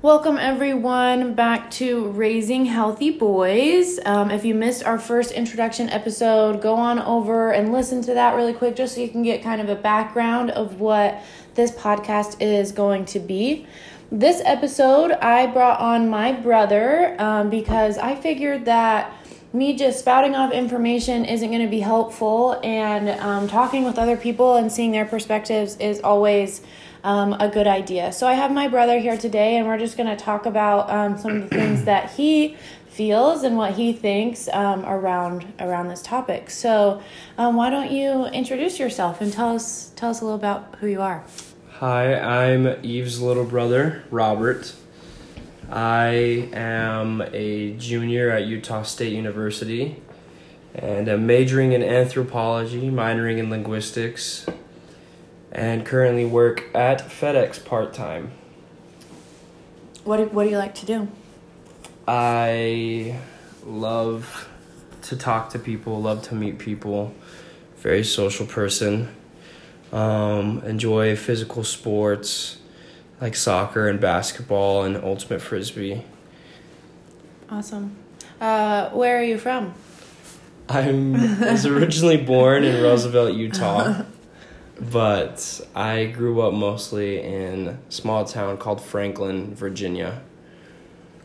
Welcome, everyone, back to Raising Healthy Boys. Um, if you missed our first introduction episode, go on over and listen to that really quick just so you can get kind of a background of what this podcast is going to be. This episode, I brought on my brother um, because I figured that me just spouting off information isn't going to be helpful, and um, talking with other people and seeing their perspectives is always um, a good idea. So I have my brother here today, and we're just going to talk about um, some of the things that he feels and what he thinks um, around around this topic. So um, why don't you introduce yourself and tell us tell us a little about who you are? Hi, I'm Eve's little brother, Robert. I am a junior at Utah State University and I'm majoring in anthropology, minoring in linguistics, and currently work at FedEx part time. What do, what do you like to do? I love to talk to people, love to meet people, very social person. Um, enjoy physical sports like soccer and basketball and ultimate frisbee. Awesome. Uh, where are you from? I'm was originally born in Roosevelt, Utah, but I grew up mostly in a small town called Franklin, Virginia.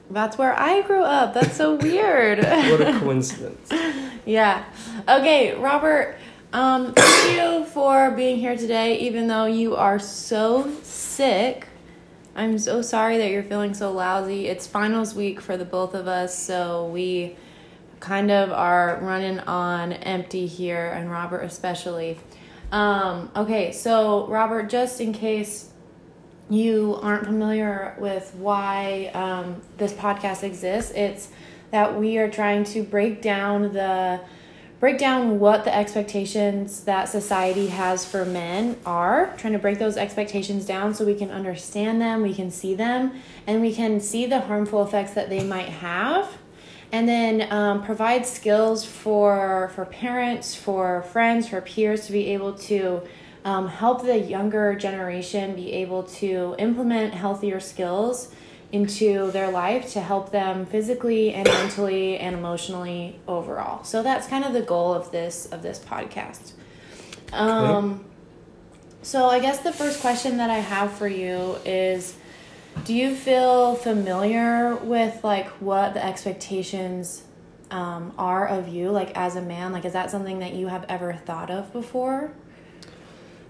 That's where I grew up. That's so weird. What a coincidence. yeah. Okay, Robert. Um, thank you for being here today, even though you are so sick. I'm so sorry that you're feeling so lousy. It's finals week for the both of us, so we kind of are running on empty here, and Robert especially. Um, okay, so Robert, just in case you aren't familiar with why um, this podcast exists, it's that we are trying to break down the break down what the expectations that society has for men are, trying to break those expectations down so we can understand them, we can see them, and we can see the harmful effects that they might have. And then um, provide skills for for parents, for friends, for peers to be able to um, help the younger generation be able to implement healthier skills into their life to help them physically and mentally and emotionally overall. So that's kind of the goal of this of this podcast. Um, okay. So I guess the first question that I have for you is do you feel familiar with like what the expectations um, are of you like as a man? Like is that something that you have ever thought of before?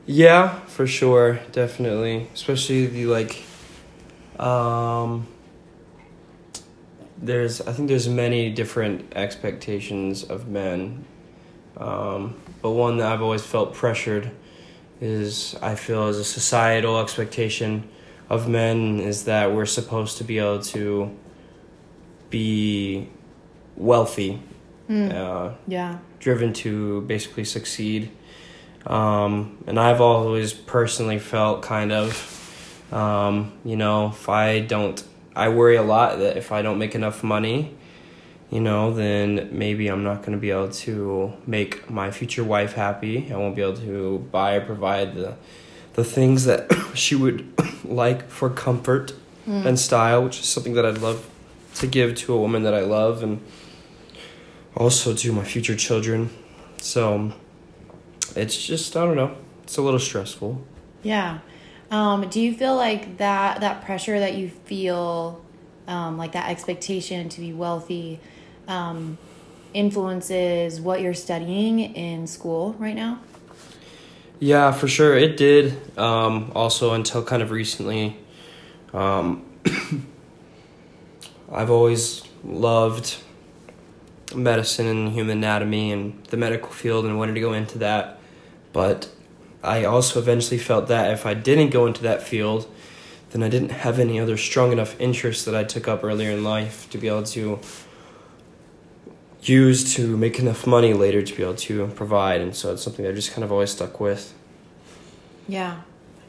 Yeah for sure. Definitely. Especially the like um, there's I think there's many different expectations of men, um, but one that I've always felt pressured is I feel as a societal expectation of men is that we're supposed to be able to be wealthy, mm. uh, yeah, driven to basically succeed. Um, and I've always personally felt kind of um, you know, if I don't, I worry a lot that if I don't make enough money, you know, then maybe I'm not going to be able to make my future wife happy. I won't be able to buy or provide the the things that she would like for comfort mm. and style, which is something that I'd love to give to a woman that I love and also to my future children. So it's just I don't know. It's a little stressful. Yeah. Um, do you feel like that that pressure that you feel, um, like that expectation to be wealthy, um, influences what you're studying in school right now? Yeah, for sure, it did. Um, also, until kind of recently, um, I've always loved medicine and human anatomy and the medical field and wanted to go into that, but I also eventually felt that if I didn't go into that field, then I didn't have any other strong enough interests that I took up earlier in life to be able to use to make enough money later to be able to provide. And so it's something I just kind of always stuck with. Yeah.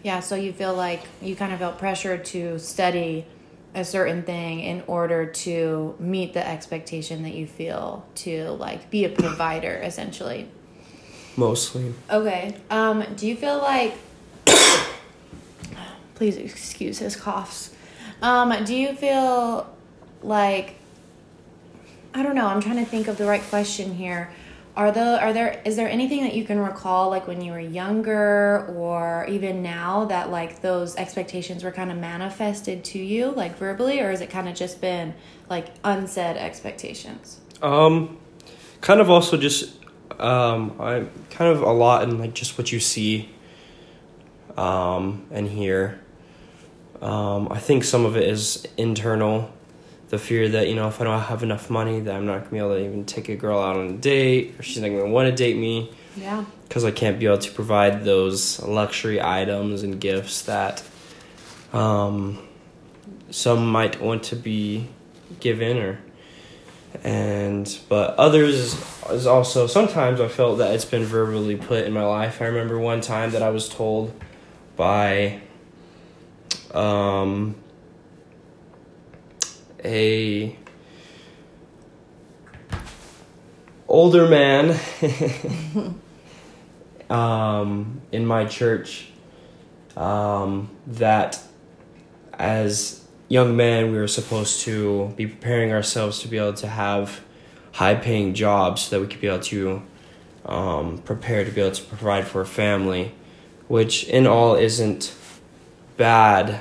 Yeah. So you feel like you kind of felt pressure to study a certain thing in order to meet the expectation that you feel to like be a provider essentially. Mostly. Okay. Um, do you feel like please excuse his coughs. Um, do you feel like I don't know, I'm trying to think of the right question here. Are the are there is there anything that you can recall like when you were younger or even now that like those expectations were kind of manifested to you like verbally or is it kind of just been like unsaid expectations? Um kind of also just um I kind of a lot in like just what you see um and hear. Um I think some of it is internal the fear that you know if I don't have enough money that I'm not gonna be able to even take a girl out on a date or she's not gonna want to date me. Yeah. Because I can't be able to provide those luxury items and gifts that um, some might want to be given or and but others is also sometimes I felt that it's been verbally put in my life. I remember one time that I was told by um a older man um, in my church um, that as young men we were supposed to be preparing ourselves to be able to have high paying jobs so that we could be able to um, prepare to be able to provide for a family which in all isn't bad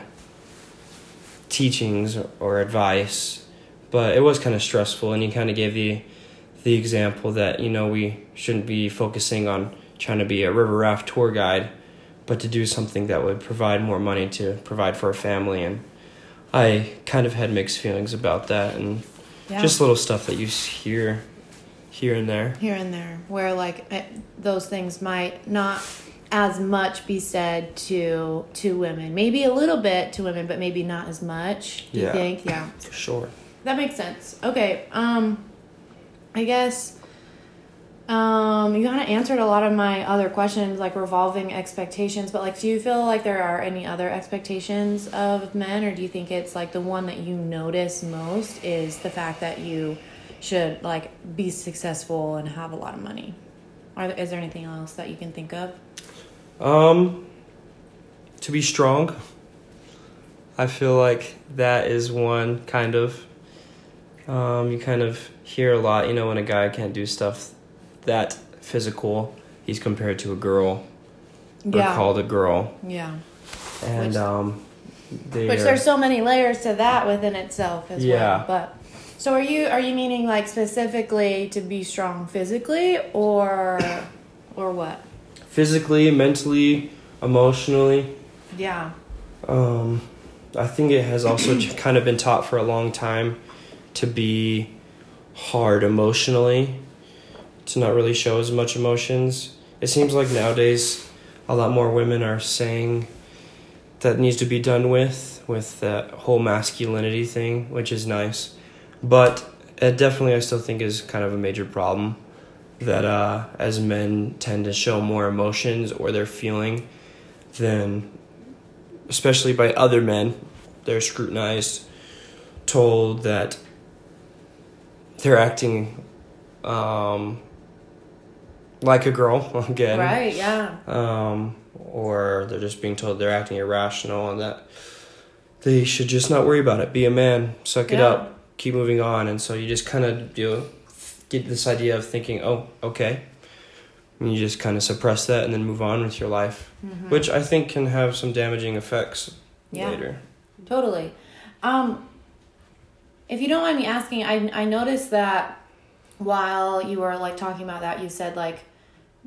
teachings or advice, but it was kind of stressful. And he kind of gave the the example that you know we shouldn't be focusing on trying to be a river raft tour guide, but to do something that would provide more money to provide for a family. And I kind of had mixed feelings about that, and yeah. just little stuff that you hear here and there. Here and there, where like it, those things might not as much be said to to women. Maybe a little bit to women, but maybe not as much. Do yeah. you think? Yeah. For sure. That makes sense. Okay. Um I guess um you kind of answered a lot of my other questions like revolving expectations, but like do you feel like there are any other expectations of men or do you think it's like the one that you notice most is the fact that you should like be successful and have a lot of money? Are, is there anything else that you can think of? Um, to be strong. I feel like that is one kind of. Um, you kind of hear a lot, you know, when a guy can't do stuff that physical, he's compared to a girl or yeah. called a girl. Yeah. And which, um, which there's so many layers to that within itself as yeah. well. But so are you are you meaning like specifically to be strong physically or or what? Physically, mentally, emotionally. Yeah. Um, I think it has also kind of been taught for a long time to be hard emotionally, to not really show as much emotions. It seems like nowadays a lot more women are saying that needs to be done with with that whole masculinity thing, which is nice. But it definitely I still think is kind of a major problem that uh, as men tend to show more emotions or they're feeling than especially by other men they're scrutinized told that they're acting um, like a girl again. Right yeah. Um, or they're just being told they're acting irrational and that they should just not worry about it. Be a man. Suck yeah. it up. Keep moving on. And so you just kind of you know, get this idea of thinking, oh, okay. And you just kind of suppress that and then move on with your life, mm-hmm. which I think can have some damaging effects yeah, later. Totally. Um, if you don't mind me asking, I, I noticed that while you were like talking about that, you said like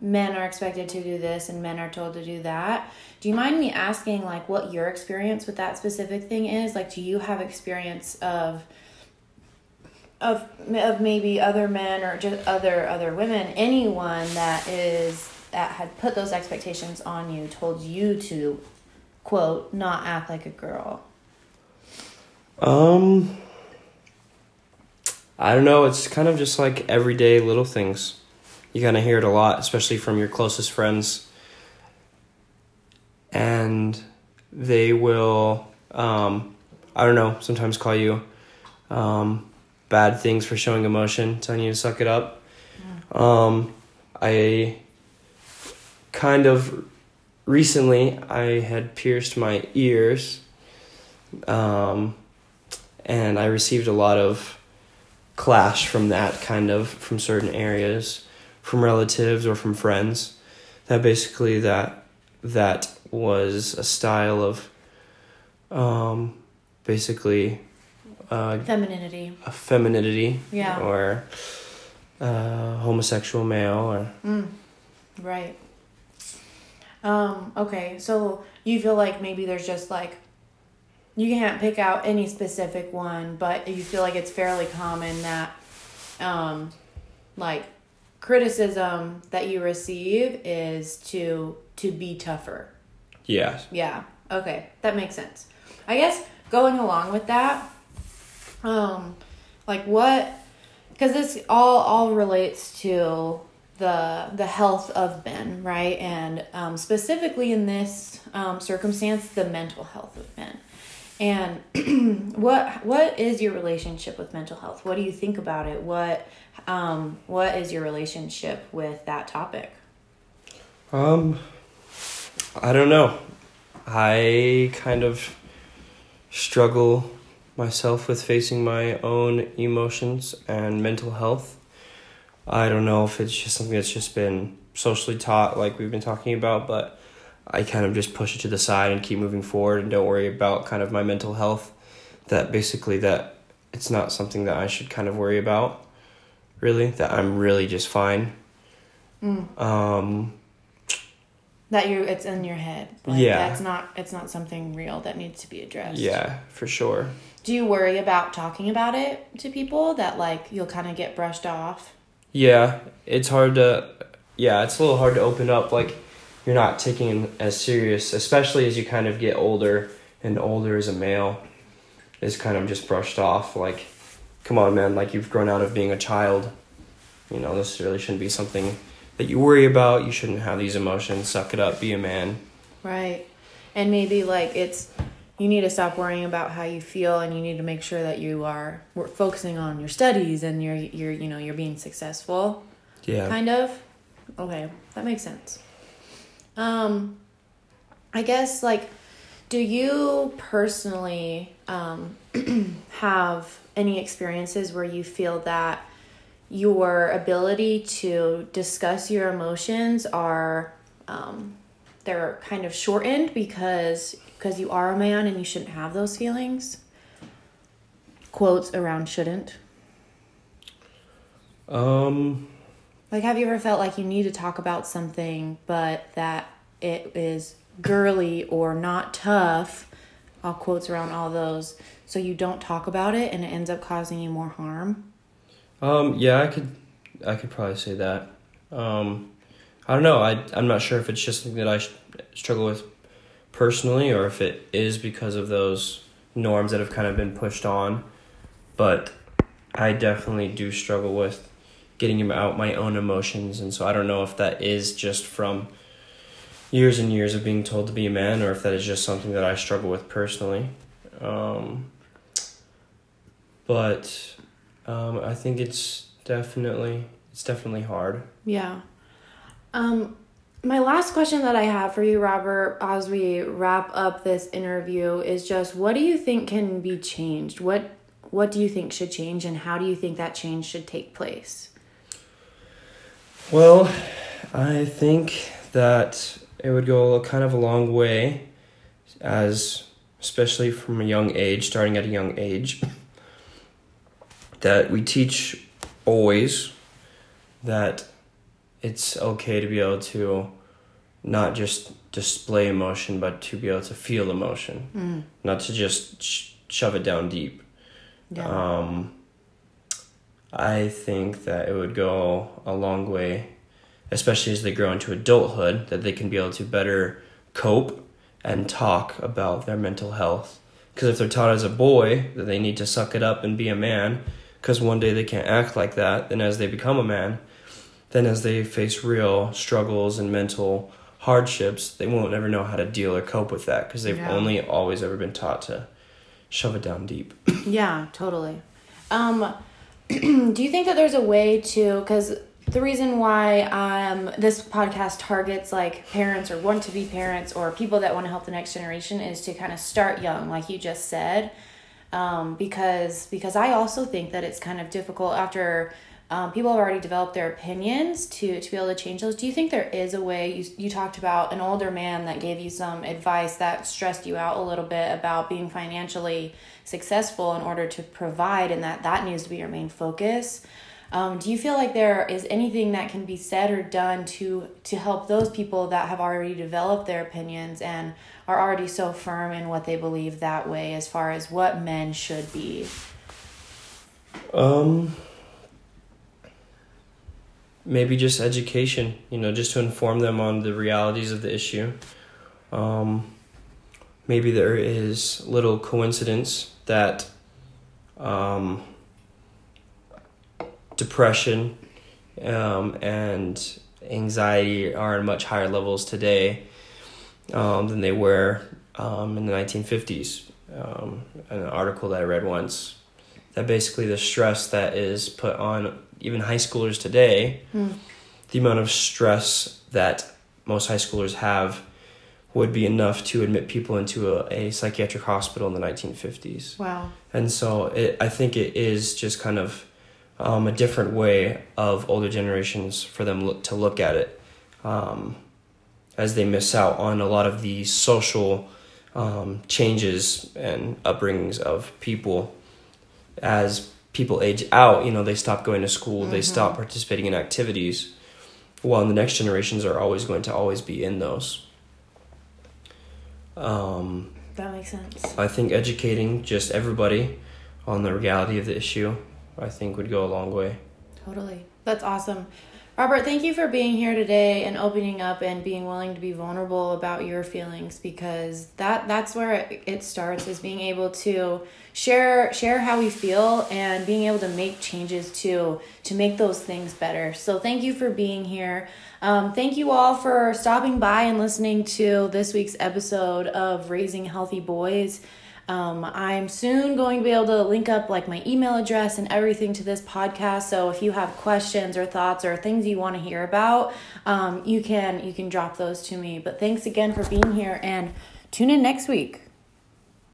men are expected to do this and men are told to do that. Do you mind me asking like what your experience with that specific thing is? Like, do you have experience of of of maybe other men or just other other women, anyone that is that had put those expectations on you, told you to quote not act like a girl. Um I don't know, it's kind of just like everyday little things. You kind of hear it a lot, especially from your closest friends. And they will um I don't know, sometimes call you um bad things for showing emotion, telling you to suck it up. Yeah. Um, I kind of recently I had pierced my ears um, and I received a lot of clash from that kind of from certain areas, from relatives or from friends. That basically that that was a style of um, basically uh, Femininity. a femininity Yeah. or uh, homosexual male or Mm, right. Um, okay, so you feel like maybe there's just like you can't pick out any specific one, but you feel like it's fairly common that um like criticism that you receive is to to be tougher. yeah Yeah. Okay, that makes sense. I guess going along with that, um, like what, because this all all relates to the the health of men, right? And um, specifically in this um, circumstance, the mental health of men. And what what is your relationship with mental health? What do you think about it? What um, what is your relationship with that topic? Um, I don't know. I kind of struggle myself with facing my own emotions and mental health. I don't know if it's just something that's just been socially taught, like we've been talking about, but I kind of just push it to the side and keep moving forward and don't worry about kind of my mental health. That basically that it's not something that I should kind of worry about. Really, that I'm really just fine. Mm. Um, that you it's in your head like, Yeah. that's not it's not something real that needs to be addressed yeah, for sure. do you worry about talking about it to people that like you'll kind of get brushed off Yeah, it's hard to. Yeah, it's a little hard to open up. Like, you're not taking it as serious, especially as you kind of get older and older as a male is kind of just brushed off. Like, come on, man, like you've grown out of being a child. You know, this really shouldn't be something that you worry about. You shouldn't have these emotions. Suck it up, be a man. right and maybe like it's you need to stop worrying about how you feel and you need to make sure that you are we're focusing on your studies and you're you're you know you're being successful Yeah. kind of okay that makes sense um i guess like do you personally um have any experiences where you feel that your ability to discuss your emotions are um they're kind of shortened because because you are a man and you shouldn't have those feelings quotes around shouldn't Um. Like, have you ever felt like you need to talk about something, but that it is girly or not tough? All quotes around all those, so you don't talk about it, and it ends up causing you more harm. Um, yeah, I could, I could probably say that. Um, I don't know. I I'm not sure if it's just something that I struggle with personally, or if it is because of those norms that have kind of been pushed on. But I definitely do struggle with getting out my own emotions, and so I don't know if that is just from years and years of being told to be a man, or if that is just something that I struggle with personally. Um, but um, I think it's definitely it's definitely hard. Yeah. Um, my last question that I have for you, Robert, as we wrap up this interview, is just what do you think can be changed? What What do you think should change, and how do you think that change should take place? Well, I think that it would go kind of a long way, as especially from a young age, starting at a young age, that we teach boys that it's okay to be able to not just display emotion, but to be able to feel emotion, Mm. not to just sh- shove it down deep. Yeah. Um, I think that it would go a long way, especially as they grow into adulthood, that they can be able to better cope and talk about their mental health. Because if they're taught as a boy that they need to suck it up and be a man, because one day they can't act like that, then as they become a man, then as they face real struggles and mental hardships, they won't ever know how to deal or cope with that because they've Yeah. only always ever been taught to shove it down deep. Yeah, totally. Um, do you think that there's a way to because the reason why um this podcast targets like parents or want to be parents or people that want to help the next generation is to kind of start young, like you just said. Um, because because I also think that it's kind of difficult after um, people have already developed their opinions to to be able to change those. Do you think there is a way? You you talked about an older man that gave you some advice that stressed you out a little bit about being financially successful in order to provide, and that that needs to be your main focus. Um, do you feel like there is anything that can be said or done to to help those people that have already developed their opinions and are already so firm in what they believe that way as far as what men should be? Um maybe just education, you know, just to inform them on the realities of the issue. Um maybe there is little coincidence that um depression um, and anxiety are at much higher levels today um, than they were um, in the 1950s. Um, an article that I read once that basically the stress that is put on even high schoolers today, mm. the amount of stress that most high schoolers have would be enough to admit people into a, a psychiatric hospital in the 1950s. Wow. And so it, I think it is just kind of um, a different way of older generations for them look, to look at it um, as they miss out on a lot of the social um, changes and upbringings of people as people age out you know they stop going to school mm-hmm. they stop participating in activities while the next generations are always going to always be in those um, that makes sense i think educating just everybody on the reality of the issue I think would go a long way. Totally. That's awesome. Robert, thank you for being here today and opening up and being willing to be vulnerable about your feelings because that that's where it starts is being able to share share how we feel and being able to make changes to to make those things better. So thank you for being here. Um, thank you all for stopping by and listening to this week's episode of Raising Healthy Boys. Um, I'm soon going to be able to link up like my email address and everything to this podcast. So if you have questions or thoughts or things you want to hear about, um, you can you can drop those to me. But thanks again for being here and tune in next week.